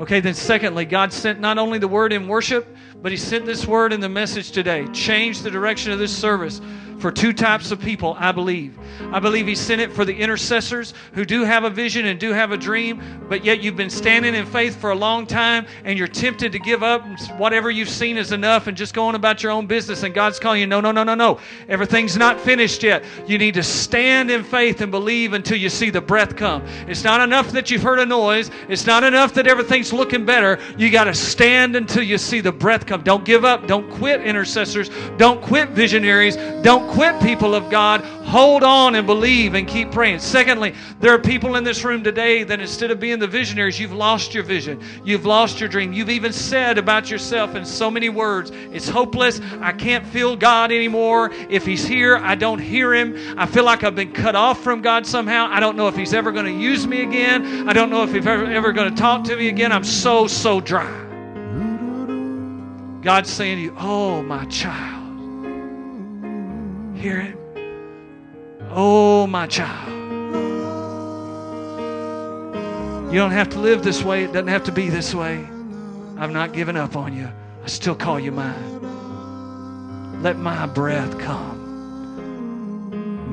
Okay, then secondly, God sent not only the word in worship, but He sent this word in the message today. Change the direction of this service for two types of people, I believe. I believe He sent it for the intercessors who do have a vision and do have a dream, but yet you've been standing in faith for a long time and you're tempted to give up whatever you've seen is enough and just going about your own business. And God's calling you, no, no, no, no, no. Everything's not finished yet. You need to stand in faith and believe until you see the breath come. It's not enough that you've heard a noise, it's not enough that everything's looking better. You got to stand until you see the breath come. Don't give up. Don't quit, intercessors. Don't quit, visionaries. Don't quit, people of God. Hold on and believe and keep praying. Secondly, there are people in this room today that instead of being the visionaries, you've lost your vision. You've lost your dream. You've even said about yourself in so many words, it's hopeless. I can't feel God anymore. If He's here, I don't hear Him. I feel like I've been cut off from God somehow. I don't know if He's ever going to use me again. I don't know if He's ever, ever going to talk to me again. I'm so, so dry. God's saying to you, Oh, my child. Hear it? Oh, my child. You don't have to live this way. It doesn't have to be this way. I've not given up on you. I still call you mine. Let my breath come.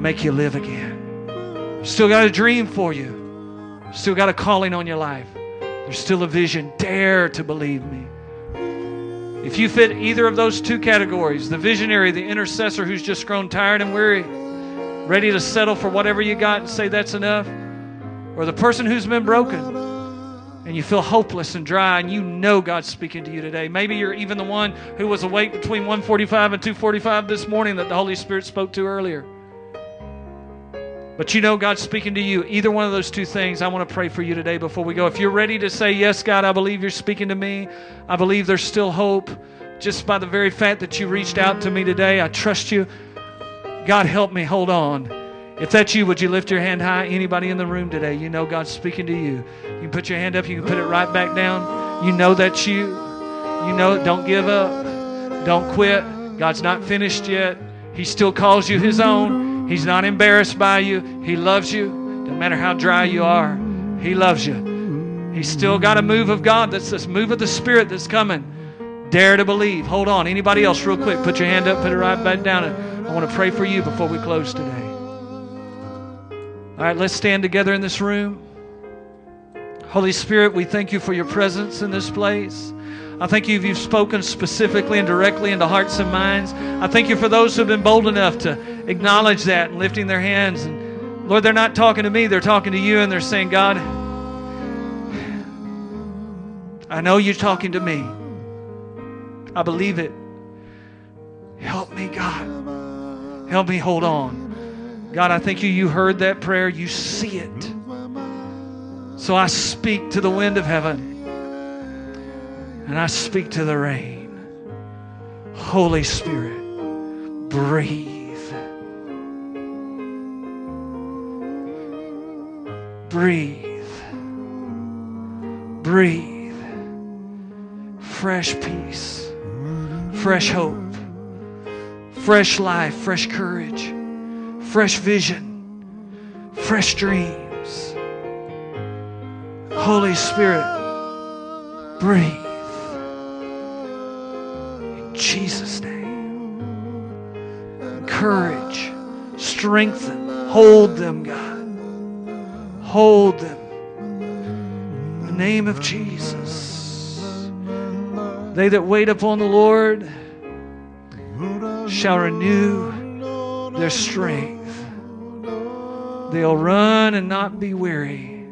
Make you live again. Still got a dream for you. Still got a calling on your life. There's still a vision. Dare to believe me. If you fit either of those two categories, the visionary, the intercessor who's just grown tired and weary, ready to settle for whatever you got and say that's enough, or the person who's been broken and you feel hopeless and dry and you know God's speaking to you today. Maybe you're even the one who was awake between 145 and 245 this morning that the Holy Spirit spoke to earlier. But you know God's speaking to you. Either one of those two things, I want to pray for you today before we go. If you're ready to say, Yes, God, I believe you're speaking to me, I believe there's still hope. Just by the very fact that you reached out to me today, I trust you. God, help me hold on. If that's you, would you lift your hand high? Anybody in the room today, you know God's speaking to you. You can put your hand up, you can put it right back down. You know that's you. You know. Don't give up. Don't quit. God's not finished yet. He still calls you His own. He's not embarrassed by you. He loves you. No matter how dry you are, He loves you. He's still got a move of God. That's this move of the Spirit that's coming. Dare to believe. Hold on. Anybody else, real quick? Put your hand up, put it right back down. I want to pray for you before we close today. All right, let's stand together in this room. Holy Spirit, we thank you for your presence in this place. I thank you if you've spoken specifically and directly into hearts and minds. I thank you for those who have been bold enough to acknowledge that and lifting their hands. And Lord, they're not talking to me, they're talking to you, and they're saying, God, I know you're talking to me. I believe it. Help me, God. Help me hold on. God, I thank you. You heard that prayer. You see it. So I speak to the wind of heaven and I speak to the rain. Holy Spirit, breathe. Breathe. Breathe. Fresh peace, fresh hope, fresh life, fresh courage fresh vision, fresh dreams. Holy Spirit, breathe. Jesus' name. Courage, strengthen, hold them, God. Hold them. In the name of Jesus. They that wait upon the Lord shall renew their strength. They'll run and not be weary.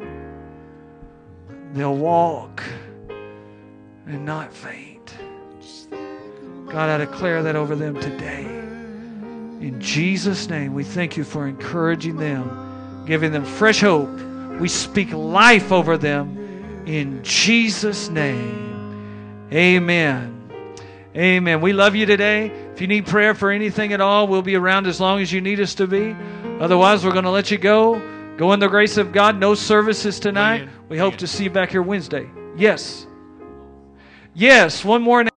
They'll walk and not faint. God, I declare that over them today. In Jesus' name, we thank you for encouraging them, giving them fresh hope. We speak life over them in Jesus' name. Amen. Amen. We love you today. If you need prayer for anything at all, we'll be around as long as you need us to be. Otherwise, we're going to let you go. Go in the grace of God. No services tonight. We hope to see you back here Wednesday. Yes. Yes, one more.